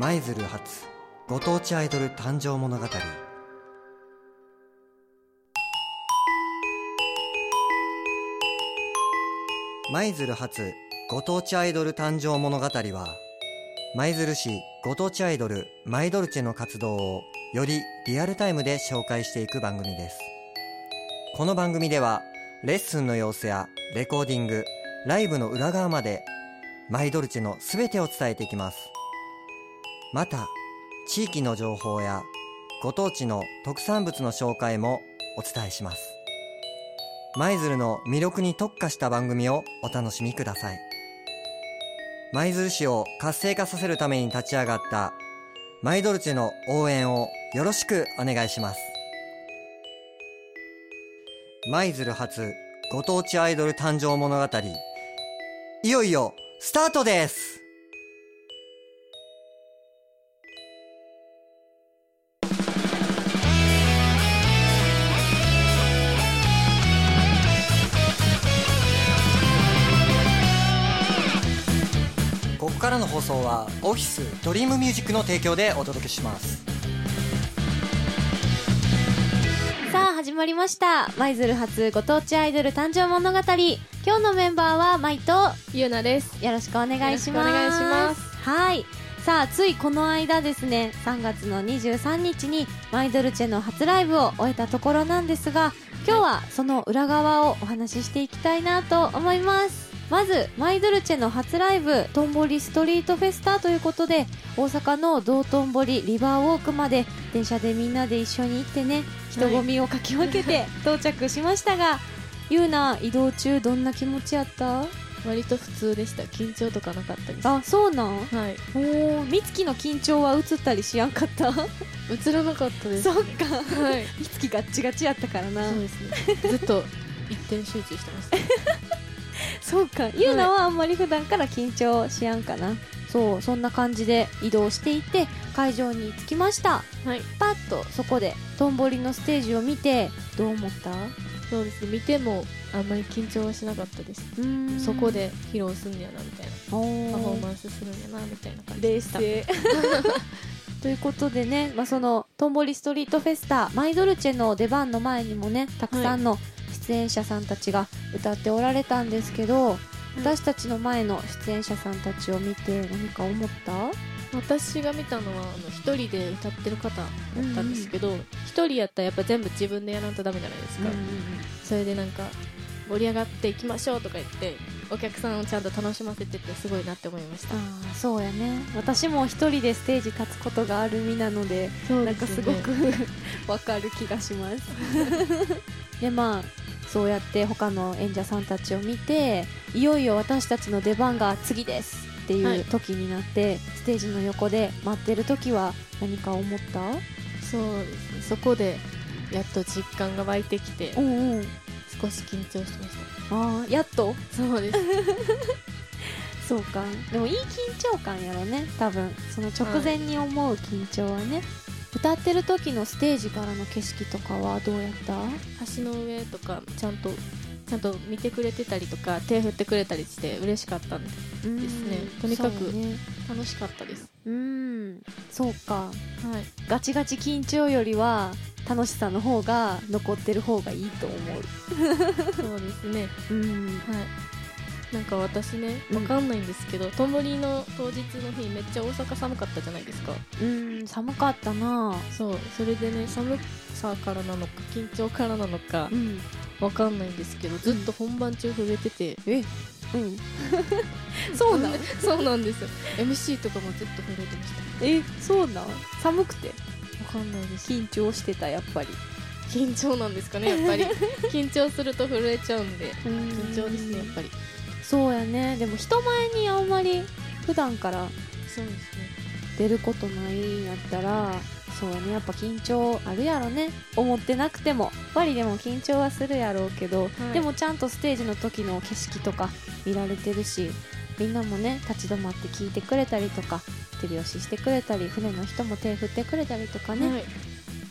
舞鶴発ご当地アイドル誕生物語。舞鶴発ご当地アイドル誕生物語は舞鶴市ご当地アイドルマイドルチェの活動をよりリアルタイムで紹介していく番組です。この番組ではレッスンの様子やレコーディングライブの裏側までマイドルチェの全てを伝えていきます。また地域の情報やご当地の特産物の紹介もお伝えします。舞鶴の魅力に特化した番組をお楽しみください。舞鶴市を活性化させるために立ち上がったマイドルチェの応援をよろしくお願いします。舞鶴発ご当地アイドル誕生物語いよいよスタートです。送はオフィスドリームミュージックの提供でお届けします。さあ始まりました。舞鶴初ご当地アイドル誕生物語。今日のメンバーは舞とゆうなです。よろしくお願いします。よろしくお願いします。はい。さあついこの間ですね3月の23日にマイドルチェの初ライブを終えたところなんですが今日はその裏側をお話ししていきたいなと思いますまずマイドルチェの初ライブとんぼりストリートフェスタということで大阪の道頓堀リバーウォークまで電車でみんなで一緒に行ってね人混みをかき分けて 到着しましたが、ゆうな移動中どんな気持ちやった？割と普通でした。緊張とかなかったです。あそうなん？はい。おお美月の緊張は映ったりしやんかった？映らなかったです。そっかはい。美月ガッチガチやったからなそうですね。ずっと一点集中してました。そうかゆうなはあんまり普段から緊張しやんかなそうそんな感じで移動していて会場に着きましたはい。パッとそこでとんぼりのステージを見てどう思った？そうですね。見てもあんまり緊張はしなかったです。そこで披露すんやなみたいな。おパフォーーマンスするんやなみたいな感じ冷でした。静 ということでね、まあ、そのとんぼりストリートフェスタマイドルチェの出番の前にもねたくさんの出演者さんたちが歌っておられたんですけど、私たちの前の出演者さんたちを見て何か思った？私が見たのはあの一人で歌ってる方だったんですけど、一人やったらやっぱ全部自分でやらんとダメじゃないですか。それでなんか盛り上がっていきましょうとか言ってお客さんをちゃんと楽しませててすごいなって思いました。ああそうやね。私も一人でステージ立つことがある身なのでそうなんかすごく わかる気がします。でまあそうやって他の演者さんたちを見ていよいよ私たちの出番が次ですってはい。いう時になって、ステージの横で待ってる時は何か思った？そうですね。そこでやっと実感が湧いてきてうんうん。少し緊張してましああやっと？たそうです。そうか。でもいい緊張感やろね多分。その直前に思う緊張はね、歌ってる時のステージからの景色とかはどうやった？橋の上とかちゃんとちゃんと見てくれてたりとか手振ってくれたりして嬉しかったんですね。とにかく楽しかったです。うんそうか。はい。ガチガチ緊張よりは楽しさの方が残ってる方がいいと思う。そうですね。うん。はいなんか私ねうん。わかんないんですけど、とんぼりの当日の日めっちゃ大阪寒かったじゃないですか。うん寒かったな。そうそれでね寒さからなのか緊張からなのかうん。わかんないんですけどずっと本番中震えてて、え？うん。そうなん？そうなんですよ。MC とかもずっと震えてました。えそうなん？寒くて？わかんないです。緊張してたやっぱり。緊張なんですかねやっぱり。緊張すると震えちゃうんで緊緊張ですねやっぱりそうやね。でも人前にあんまり普段からそうですね。出ることないんやったらそうやね。やっぱ緊張あるやろね。思ってなくても。やっぱりでも緊張はするやろうけど、はい。でもちゃんとステージの時の景色とか見られてるしみんなもね立ち止まって聞いてくれたりとか手拍子してくれたり船の人も手振ってくれたりとかね、はい。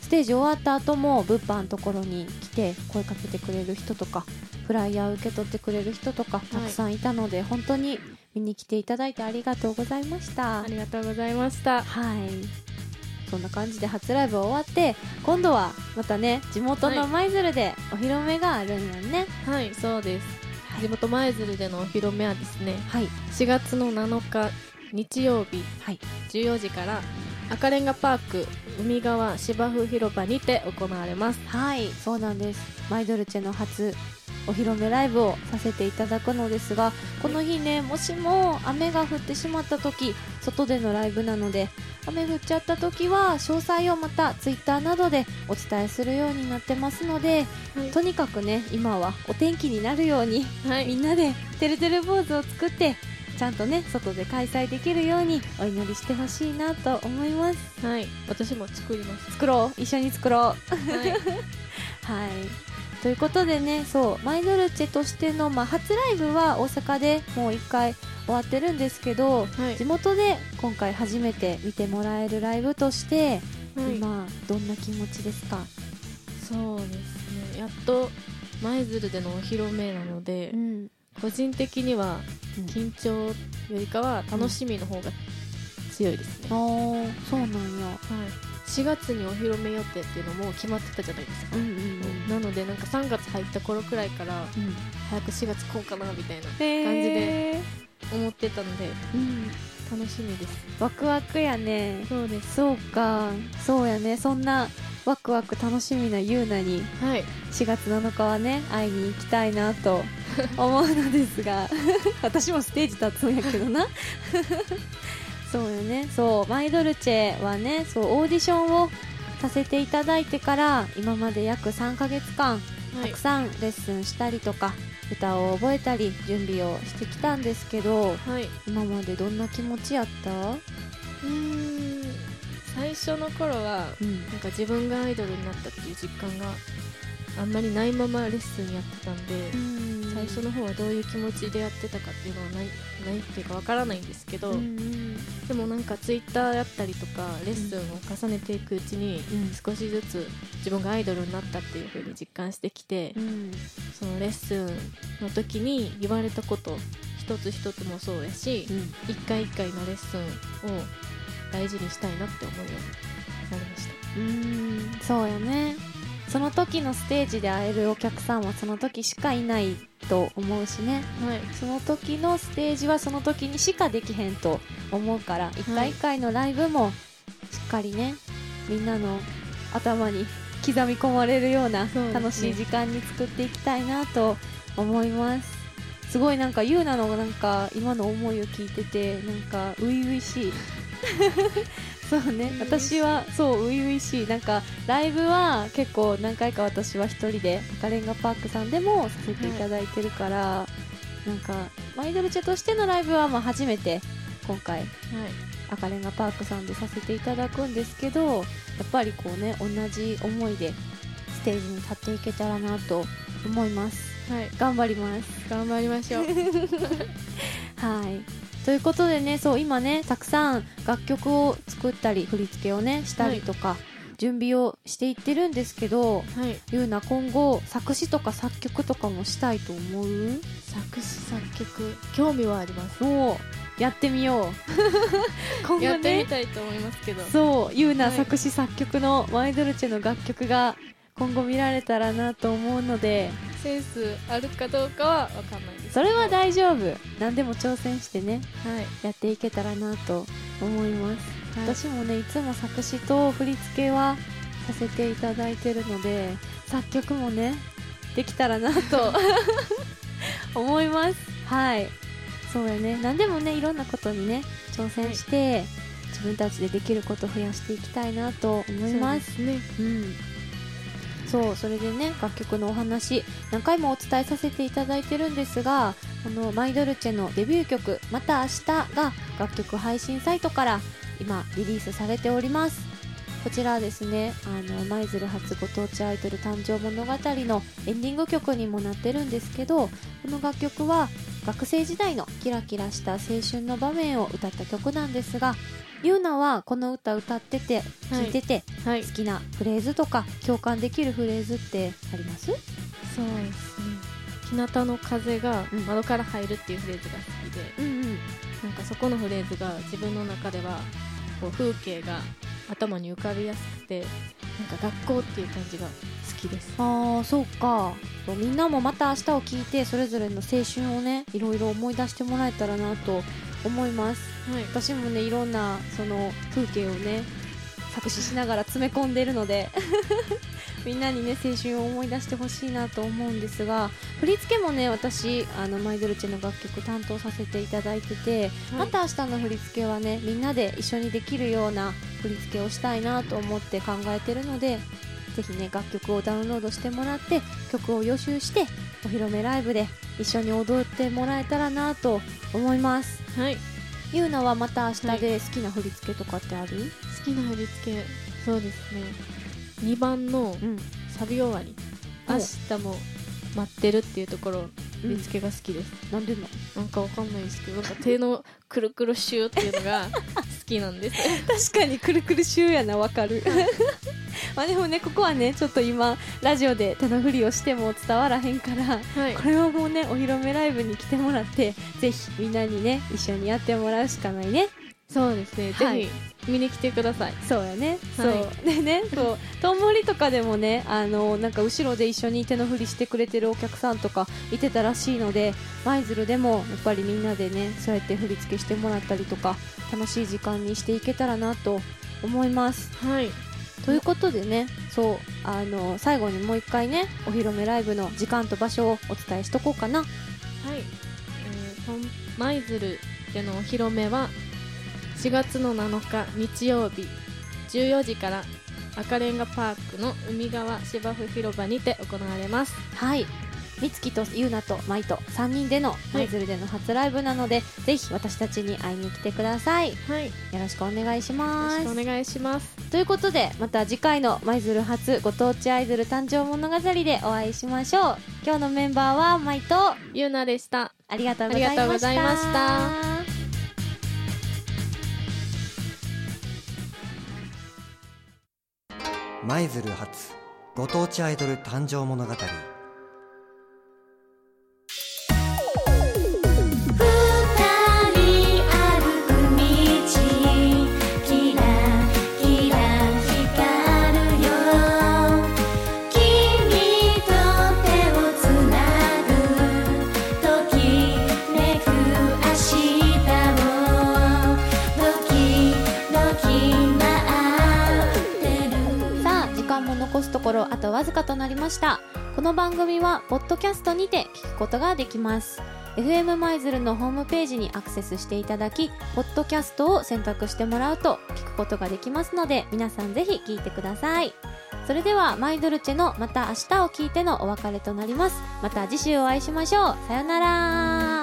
ステージ終わった後も物販のところに来て声かけてくれる人とかフライヤー受け取ってくれる人とかたくさんいたので、本当に見に来ていただいてありがとうございました。ありがとうございました。はい。そんな感じで初ライブ終わって今度はまたね地元の舞鶴でお披露目があるんやんね。はいそうです、はい。地元舞鶴でのお披露目はですねはい。4月の7日日曜日はい。14時から赤レンガパーク海側芝生広場にて行われます。はいそうなんです。マイドルチェの初お披露目ライブをさせていただくのですがこの日ねもしも雨が降ってしまった時外でのライブなので雨降っちゃった時は詳細をまたツイッターなどでお伝えするようになってますのではい。とにかくね今はお天気になるようにはい。みんなでてるてる坊主を作ってちゃんとね外で開催できるようにお祈りしてほしいなと思います。はい。私も作ります。作ろう。一緒に作ろう。はい。はい。ということでね、そう、マイドルチェとしての、まあ、初ライブは大阪でもう一回終わってるんですけど、はい。地元で今回初めて見てもらえるライブとして、はい。今、どんな気持ちですか？そうですね。やっと舞鶴でのお披露目なので、ん。個人的にはうん。緊張よりかは楽しみの方が強いですね、あー、そうなんや。はい、4月にお披露目予定っていうのも決まってたじゃないですか、うんうんうん。なのでなんか3月入った頃くらいからうん、早く4月来うかなみたいな感じで思ってたのでうん。楽しみですワクワクやね。そうですそうか。そうやね。そんなワクワク楽しみなゆうなにはい4月7日はね会いに行きたいなと思うのですが 私もステージ立つんやけどなそうよね。そうマイドルチェはねそうオーディションをさせていただいてから今まで約3ヶ月間はい。たくさんレッスンしたりとか、歌を覚えたり準備をしてきたんですけどはい。今までどんな気持ちやった？うーん最初の頃はうん。なんか自分がアイドルになったっていう実感があんまりないままレッスンやってたんで、最初の方はどういう気持ちでやってたかっていうのはないないっていうかわからないんですけど、うんうん。でもなんかツイッターやったりとかレッスンを重ねていくうちにうん少しずつ自分がアイドルになったっていう風に実感してきてうん。そのレッスンの時に言われたこと一つ一つもそうやしうん。一回一回のレッスンを大事にしたいなって思うようになりました。うーん。そうやね。その時のステージで会えるお客さんはその時しかいないと思うしね。はい。その時のステージはその時にしかできへんと思うから一回一回のライブもしっかりねみんなの頭に刻み込まれるような楽しい時間に作っていきたいなと思います。すごいなんかゆうなのなんか今の思いを聞いててなんか初々しいそうね。私はそう初々しい。なんかライブは結構何回か私は一人で赤レンガパークさんでもさせていただいてるから、なんかマイドルチェとしてのライブはまあ初めて今回はい。赤レンガパークさんでさせていただくんですけどやっぱりこうね同じ思いでステージに立っていけたらなと思います。はい。頑張ります。頑張りましょう。はいということでねそう今ねたくさん楽曲を作ったり振り付けをねしたりとか、準備をしていってるんですけどはい。ゆうな今後作詞とか作曲とかもしたいと思う？作詞作曲興味はあります。やってみよう。今 後やってみねたいと思いますけど。そうゆうなはい。作詞作曲のマイドルチェの楽曲が今後見られたらなと思うのでセンスあるかどうかは分かんないですそれは大丈夫。何でも挑戦してね。はい、やっていけたらなと思います、はい、私もねいつも作詞と振り付けはさせていただいてるので作曲もねできたらなと 思います。はい。そうやね。何でもねいろんなことにね挑戦して、自分たちでできること増やしていきたいなと思いますね。うんそうそれでね楽曲のお話何回もお伝えさせていただいてるんですがこのマイドルチェのデビュー曲「また明日」が楽曲配信サイトから今リリースされております。こちらはですねあの舞鶴発ご当地アイドル誕生物語のエンディング曲にもなってるんですけどこの楽曲は学生時代のキラキラした青春の場面を歌った曲なんですがゆうなはこの歌歌ってて聴い。てて、はい。好きなフレーズとか共感できるフレーズってあります？そうですね。日向の風がうん。窓から入るっていうフレーズが好きで、うんうん。かそこのフレーズが自分の中ではこう風景が頭に浮かびやすくてなんか学校っていう感じが好きです。ああそうか。そうみんなもまた明日を聞いてそれぞれの青春をねいろいろ思い出してもらえたらなと思います。はい。私もねいろんなその風景をね作詞しながら詰め込んでるので みんなにね青春を思い出してほしいなと思うんですが振り付けもね私あのマイドルチェの楽曲担当させていただいてて、また明日の振り付けはねみんなで一緒にできるような振り付けをしたいなと思って考えてるのでぜひね楽曲をダウンロードしてもらって曲を予習してお披露目ライブで一緒に踊ってもらえたらなと思いますはい。ゆうなはまた明日で好きな振り付けとかってある、好きな振り付け。そうですね。2番のうん。サビ終わり。お。明日も待ってるっていうところ振り付けが好きです、なんでななんかわかんないですけどなんか手のくるくるシューっていうのが好きなんです。確かにくるくるシューやなわかる まあでもねここはねちょっと今ラジオで手の振りをしても伝わらへんからはい。これはもうねお披露目ライブに来てもらってぜひみんなにね一緒にやってもらうしかないね。そうですね、はい。ぜひ見に来てください。そうやね、はい。そう。でねそうとんぼりとかでもねあのなんか後ろで一緒に手の振りしてくれてるお客さんとかいてたらしいので舞鶴でもやっぱりみんなでねそうやって振り付けしてもらったりとか楽しい時間にしていけたらなと思います。はいということでねそうあの最後にもう一回ねお披露目ライブの時間と場所をお伝えしとこうかな。はい、えー、とん舞鶴でのお披露目は4月の7日日曜日14時から赤レンガパークの海側芝生広場にて行われます。はいみつきとゆうなとまいと3人での舞鶴での初ライブなので、ぜひ私たちに会いに来てください。よはい。よろしくお願いしろます。しくお願いします。ということでまた次回の舞鶴初ご当地アイドル誕生物語でお会いしましょう。今日のメンバーはまいとゆうなでした。ありがとうございました。ありがとうございました。舞鶴発ご当地アイドル誕生物語わずかとなりました。この番組はポッドキャストにて聞くことができます。FM 舞鶴のホームページにアクセスしていただきポッドキャストを選択してもらうと聞くことができますので皆さんぜひ聞いてください。それではマイドルチェのまた明日を聞いてのお別れとなります。また次週お会いしましょう。さよなら。